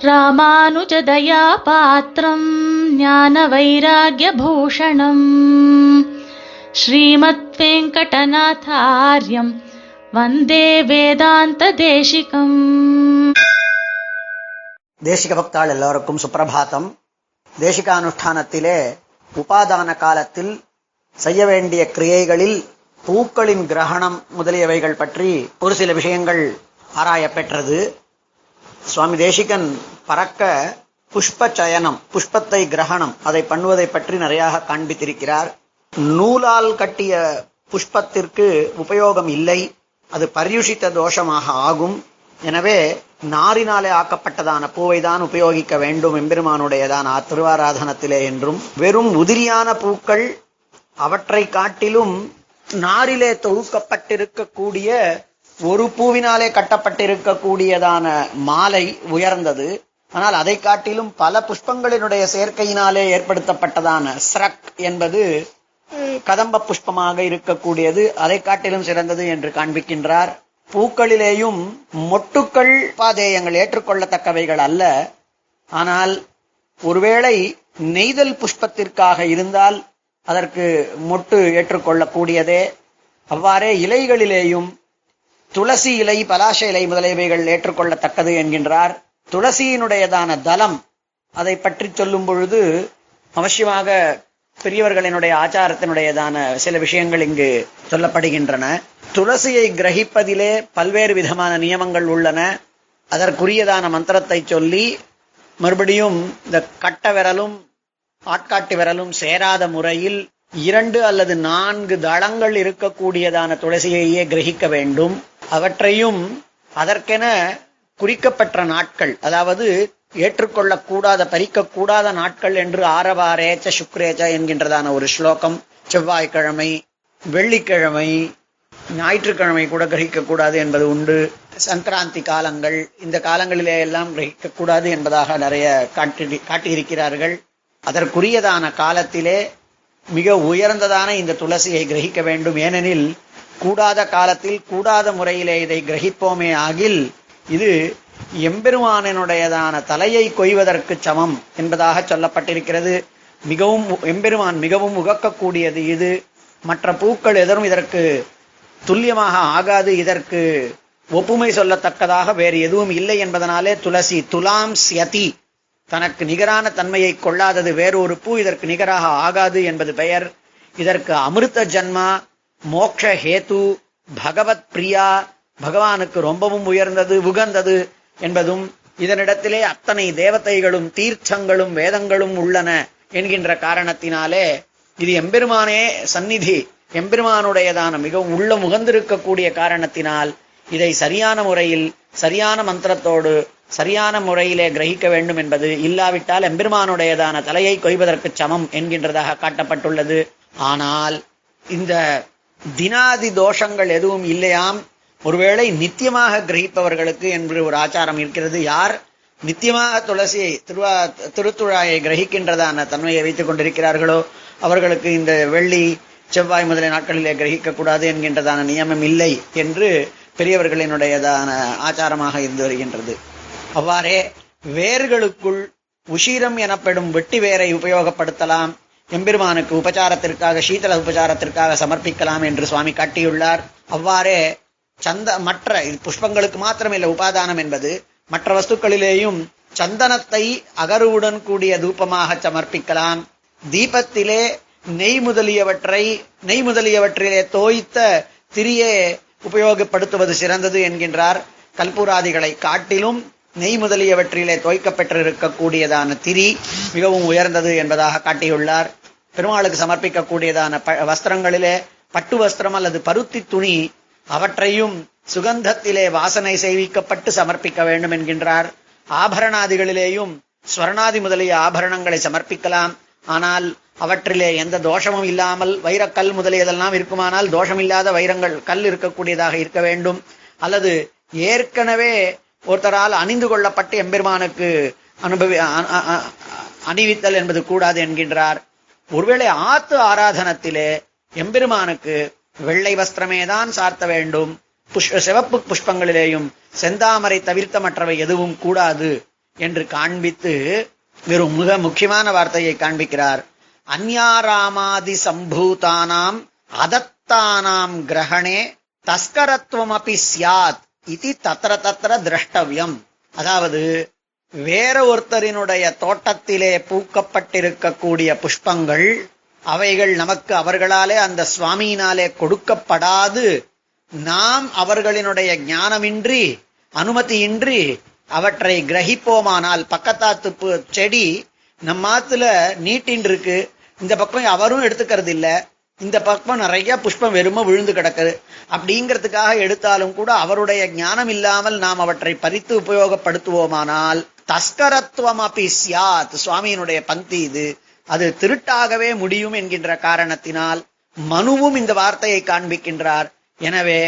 ராமானுஜதயா பாத்திரம் ஞான வைராகியபூஷணம் ஸ்ரீமத் வெங்கடநாதாரியம் வந்தே வேதாந்த தேசிகம் தேசிக பக்தாள் எல்லோருக்கும் சுப்பிரபாதம் தேசிகானுஷ்டானத்திலே உபாதான காலத்தில் செய்ய வேண்டிய கிரியைகளில் பூக்களின் கிரகணம் முதலியவைகள் பற்றி ஒரு சில விஷயங்கள் ஆராயப் பெற்றது சுவாமி தேசிகன் பறக்க புஷ்ப சயனம் புஷ்பத்தை கிரகணம் அதை பண்ணுவதை பற்றி நிறையாக காண்பித்திருக்கிறார். நூலால் கட்டிய புஷ்பத்திற்கு உபயோகம் இல்லை. அது பரியுஷித்த தோஷமாக ஆகும். எனவே நாரினாலே ஆக்கப்பட்டதான பூவை தான் உபயோகிக்க வேண்டும் எம்பெருமானுடையதான திருவாராதனத்திலே என்றும் வெறும் உதிரியான பூக்கள் அவற்றை காட்டிலும் நாரிலே தொகுக்கப்பட்டிருக்கக்கூடிய ஒரு பூவினாலே கட்டப்பட்டிருக்கக்கூடியதான மாலை உயர்ந்தது. ஆனால் அதை காட்டிலும் பல புஷ்பங்களினுடைய சேர்க்கையினாலே ஏற்படுத்தப்பட்டதான ஸ்ரக் என்பது கதம்ப புஷ்பமாக இருக்கக்கூடியது. அதை காட்டிலும் சிறந்தது என்று காண்பிக்கின்றார். பூக்களிலேயும் மொட்டுக்கள் பாதேயங்கள் ஏற்றுக்கொள்ளத்தக்கவைகள் அல்ல. ஆனால் ஒருவேளை நெய்தல் புஷ்பத்திற்காக இருந்தால் அதற்கு மொட்டு ஏற்றுக்கொள்ளக்கூடியதே. அவ்வாறே இலைகளிலேயும் துளசி இலை பலாச இலை முதலியவைகள் ஏற்றுக்கொள்ளத்தக்கது என்கின்றார். துளசியினுடையதான தலம் அதை பற்றி சொல்லும் பொழுது அவசியமாக பெரியவர்களினுடைய ஆச்சாரத்தினுடையதான சில விஷயங்கள் இங்கு சொல்லப்படுகின்றன. துளசியை கிரகிப்பதிலே பல்வேறு விதமான நியமங்கள் உள்ளன. அதற்குரியதான மந்திரத்தை சொல்லி மறுபடியும் இந்த கட்ட விரலும் ஆட்காட்டு விரலும் சேராத முறையில் இரண்டு அல்லது நான்கு தளங்கள் இருக்கக்கூடியதான துளசியையே கிரகிக்க வேண்டும். அவற்றையும் அதற்கென குறிக்கப்பட்ட நாட்கள் அதாவது ஏற்றுக்கொள்ளக்கூடாத பறிக்கக்கூடாத நாட்கள் என்று ஆரவாரேச்ச சுக்ரேச்ச என்கின்றதான ஒரு ஸ்லோகம். செவ்வாய்க்கிழமை வெள்ளிக்கிழமை ஞாயிற்றுக்கிழமை கூட கிரகிக்கக்கூடாது என்பது உண்டு. சங்கராந்தி காலங்கள் இந்த காலங்களிலே எல்லாம் கிரகிக்கக்கூடாது என்பதாக நிறைய காட்டி காட்டியிருக்கிறார்கள். அதற்குரியதான காலத்திலே மிக உயர்ந்ததான இந்த துளசியை கிரகிக்க வேண்டும். ஏனெனில் கூடாத காலத்தில் கூடாத முறையிலே இதை கிரகிப்போமே ஆகில் இது எம்பெருமானினுடையதான தலையை கொய்வதற்கு சமம் என்பதாக சொல்லப்பட்டிருக்கிறது. மிகவும் எம்பெருமான் மிகவும் உகக்கக்கூடியது இது. மற்ற பூக்கள் எதரும் இதற்கு துல்லியமாக ஆகாது. இதற்கு ஒப்புமை சொல்லத்தக்கதாக வேறு எதுவும் இல்லை என்பதனாலே துளசி துலாம் சியதி தனக்கு நிகரான தன்மையை கொள்ளாதது வேறொரு பூ இதற்கு நிகராக ஆகாது என்பது பெயர். இதற்கு அமிர்த ஜன்மா மோக்ஷ ஹேத்து பகவத் பிரியா பகவானுக்கு ரொம்பவும் உயர்ந்தது உகந்தது என்பதும் இதனிடத்திலே அத்தனை தேவதைகளும் தீர்த்தங்களும் வேதங்களும் உள்ளன என்கின்ற காரணத்தினாலே இது எம்பெருமானே சந்நிதி எம்பெருமானுடையதான மிகவும் உள்ள முகந்திருக்கக்கூடிய காரணத்தினால் இதை சரியான முறையில் சரியான மந்திரத்தோடு சரியான முறையிலே கிரகிக்க வேண்டும் என்பது இல்லாவிட்டால் எம்பெருமானுடையதான தலையை கொய்வதற்கு சமம் என்கின்றதாக காட்டப்பட்டுள்ளது. ஆனால் இந்த தினாதி தோஷங்கள் எதுவும் இல்லையாம். ஒருவேளை நித்தியமாக கிரகிப்பவர்களுக்கு என்று ஒரு ஆச்சாரம் இருக்கிறது. யார் நித்தியமாக துளசியை திருவா திருத்துழாயை கிரகிக்கின்றதான தன்மையை வைத்துக் கொண்டிருக்கிறார்களோ அவர்களுக்கு இந்த வெள்ளி செவ்வாய் முதலிய நாட்களிலே கிரகிக்க கூடாது என்கின்றதான நியமம் இல்லை என்று பெரியவர்களினுடையதான ஆச்சாரமாக இருந்து வருகின்றது. அவ்வாறே வேர்களுக்குள் உஷீரம் எனப்படும் வெட்டி வேரை உபயோகப்படுத்தலாம். எம்பெருமானுக்கு உபச்சாரத்திற்காக சீதள உபச்சாரத்திற்காக சமர்ப்பிக்கலாம் என்று சுவாமி காட்டியுள்ளார். அவ்வாறே சந்த மற்ற இது புஷ்பங்களுக்கு மாத்திரமில்லை உபாதானம் என்பது மற்ற வஸ்துக்களிலேயும் சந்தனத்தை அகருவுடன் கூடிய தூபமாக சமர்ப்பிக்கலாம். தீபத்திலே நெய் முதலியவற்றை நெய் முதலியவற்றிலே தோய்த்த திரியே உபயோகப்படுத்துவது சிறந்தது என்கின்றார் கல்பூராதிகளை காட்டிலும். நெய் முதலியவற்றிலே துவைக்கப்பெற்றிருக்கக்கூடியதான திரி மிகவும் உயர்ந்தது என்பதாக காட்டியுள்ளார். பெருமாளுக்கு சமர்ப்பிக்கக்கூடியதான ப- வஸ்திரங்களிலே பட்டு வஸ்திரம் அல்லது பருத்தி துணி அவற்றையும் சுகந்தத்திலே வாசனை செய்விக்கப்பட்டு சமர்ப்பிக்க வேண்டும் என்கின்றார். ஆபரணாதிகளிலேயும் ஸ்வர்ணாதி முதலிய ஆபரணங்களை சமர்ப்பிக்கலாம். ஆனால் அவற்றிலே எந்த தோஷமும் இல்லாமல் வைரக்கல் முதலியதெல்லாம் இருக்குமானால் தோஷமில்லாத வைரங்கள் கல் இருக்கக்கூடியதாக இருக்க வேண்டும். அல்லது ஏற்கனவே ஒருத்தரால் அணிந்து கொள்ளப்பட்டு எம்பெருமானுக்கு அனுபவி அணிவித்தல் என்பது கூடாது என்கின்றார். ஒருவேளை ஆத்து ஆராதனத்திலே எம்பெருமானுக்கு வெள்ளை வஸ்திரமே தான் சார்த்த வேண்டும். புஷ் சிவப்பு புஷ்பங்களிலேயும் செந்தாமரை தவிர்த்த மற்றவை எதுவும் கூடாது என்று காண்பித்து வெறும் மிக முக்கியமான வார்த்தையை காண்பிக்கிறார். அந்யாராமாதி சம்பூதானாம் அதத்தானாம் கிரகணே தஸ்கரத்துவம் அப்படி சியாத் இது தத்திர தத்திர திரஷ்டவியம் அதாவது வேற ஒருத்தரினுடைய தோட்டத்திலே பூக்கப்பட்டிருக்கக்கூடிய புஷ்பங்கள் அவைகள் நமக்கு அவர்களாலே அந்த சுவாமியினாலே கொடுக்கப்படாது. நாம் அவர்களினுடைய ஞானமின்றி அனுமதியின்றி அவற்றை கிரகிப்போமானால் பக்கத்தாத்து செடி நம்மாத்துல நீட்டின் இருக்கு இந்த பக்கம் அவரும் எடுத்துக்கிறது இல்லை இந்த பக்கம் நிறைய புஷ்பம் வெறும விழுந்து கிடக்குது. அப்படிங்கிறதுக்காக எடுத்தாலும் கூட அவருடைய ஞானம் இல்லாமல் நாம் அவற்றை பறித்து உபயோகப்படுத்துவோமானால் தஸ்கரத்துவம் அப்பி சியாத் சுவாமியினுடைய பந்தி இது. அது திருட்டாகவே முடியும் என்கின்ற காரணத்தினால் மனுவும் இந்த வார்த்தையை காண்பிக்கின்றார். எனவே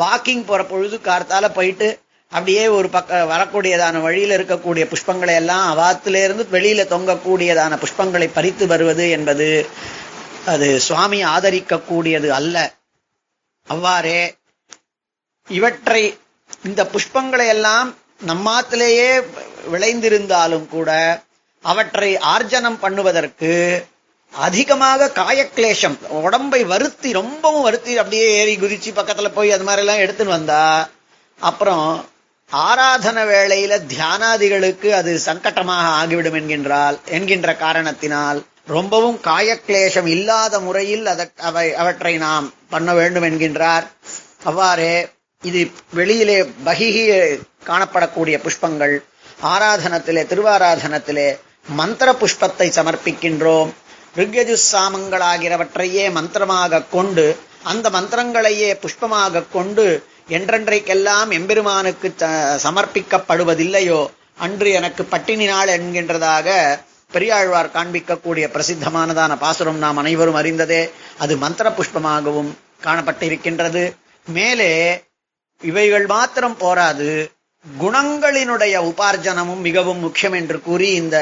வாக்கிங் போற பொழுது கார்த்தால போயிட்டு அப்படியே ஒரு பக்க வரக்கூடியதான வழியில இருக்கக்கூடிய புஷ்பங்களை எல்லாம் அவாத்திலிருந்து வெளியில தொங்கக்கூடியதான புஷ்பங்களை பறித்து வருவது என்பது அது சுவாமி ஆதரிக்கக்கூடியது அல்ல. அவ்வாறே இவற்றை இந்த புஷ்பங்களை எல்லாம் நம்மாத்திலேயே விளைந்திருந்தாலும் கூட அவற்றை ஆர்ஜனம் பண்ணுவதற்கு அதிகமாக காயக்லேஷம் உடம்பை வருத்தி ரொம்பவும் வருத்தி அப்படியே ஏறி குதிச்சு பக்கத்துல போய் அது மாதிரி எல்லாம் எடுத்துன்னு வந்தா அப்புறம் ஆராதன வேளையில தியானாதிகளுக்கு அது சங்கட்டமாக ஆகிவிடும் என்கின்றால் என்கின்ற காரணத்தினால் ரொம்பவும் காயக்லேஷம் இல்லாத முறையில் அதை அவை அவற்றை நாம் பண்ண வேண்டும் என்கின்றார். அவ்வாறே இது வெளியிலே பகிகி காணப்படக்கூடிய புஷ்பங்கள். ஆராதனத்திலே திருவாராதனத்திலே மந்திர புஷ்பத்தை சமர்ப்பிக்கின்றோம். ரிக்யஜு சாமங்களாகிறவற்றையே மந்திரமாக கொண்டு அந்த மந்திரங்களையே புஷ்பமாக கொண்டு என்றென்றைக்கெல்லாம் எம்பெருமானுக்கு ச- சமர்ப்பிக்கப்படுவதில்லையோ? அன்று எனக்கு பட்டினி நாள் என்கின்றதாக பெரியாழ்வார் காண்பிக்கக்கூடிய பிரசித்தமானதான பாசுரம் நாம் அனைவரும் அறிந்ததே. அது மந்திர புஷ்பமாகவும் காணப்பட்டிருக்கின்றது. மேலே இவைகள் மாத்திரம் போராது குணங்களினுடைய உபார்ஜனமும் மிகவும் முக்கியம் என்று கூறி இந்த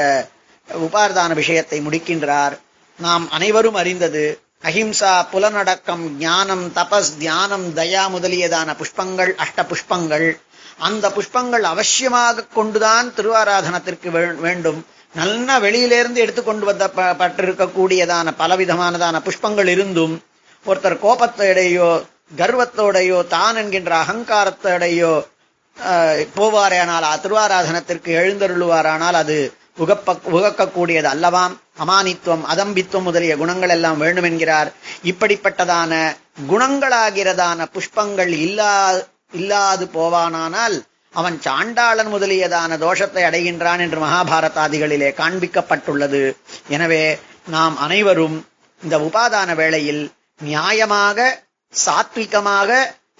உபார்தான விஷயத்தை முடிக்கின்றார். நாம் அனைவரும் அறிந்தது அஹிம்சா புலனடக்கம் ஞானம் தபஸ் தியானம் தயா முதலியதான புஷ்பங்கள் அஷ்ட புஷ்பங்கள். அந்த புஷ்பங்கள் அவசியமாக கொண்டுதான் திருவாராதனத்திற்கு வேண்டும். நல்ல வெளியிலேருந்து எடுத்துக்கொண்டு வந்த ப- பட்டிருக்கக்கூடியதான பலவிதமானதான புஷ்பங்கள் இருந்தும் ஒருத்தர் கோபத்தோடையோ கர்வத்தோடையோ தான் என்கின்ற அகங்காரத்தோடையோ ஆஹ், போவாரேனால் திருவாராதனத்திற்கு எழுந்தருளுவாரானால் அது உகப்ப உகக்கக்கூடியது அல்லவாம் அமானித்துவம் அதம்பித்துவம் முதலிய குணங்கள் எல்லாம் வேண்டும் என்கிறார் இப்படிப்பட்டதான குணங்களாகிறதான புஷ்பங்கள் இல்லா இல்லாது போவானானால் அவன் சாண்டாளன் முதலியதான தோஷத்தை அடைகின்றான் என்று மகாபாரதாதிகளிலே காண்பிக்கப்பட்டுள்ளது. எனவே நாம் அனைவரும் இந்த உபாதான வேளையில் நியாயமாக சாத்விகமாக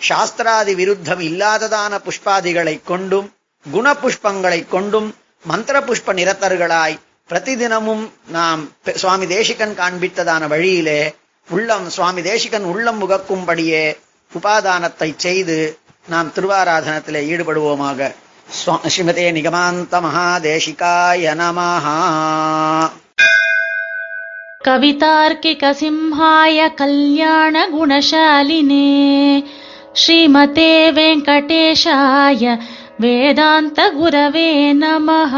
சாஸ்திராதி விருத்தம் இல்லாததான புஷ்பாதிகளை கொண்டும் குண புஷ்பங்களை கொண்டும் மந்திர புஷ்ப நிரத்தர்களாய் பிரதிதினமும் நாம் சுவாமி தேசிகன் காண்பித்ததான வழியிலே உள்ளம் சுவாமி தேசிகன் உள்ளம் முகக்கும்படியே உபாதானத்தை செய்து நாம் திருவாராதனத்திலே ஈடுபடுவோமாக சுவா- ஸ்ரீமதே நிகமாந்த மகாதேசிகாய நமஹா कवितार्किकसिंहाय कल्याणगुणशालिने श्रीमते वेङ्कटेशाय वेदान्तगुरवे नमः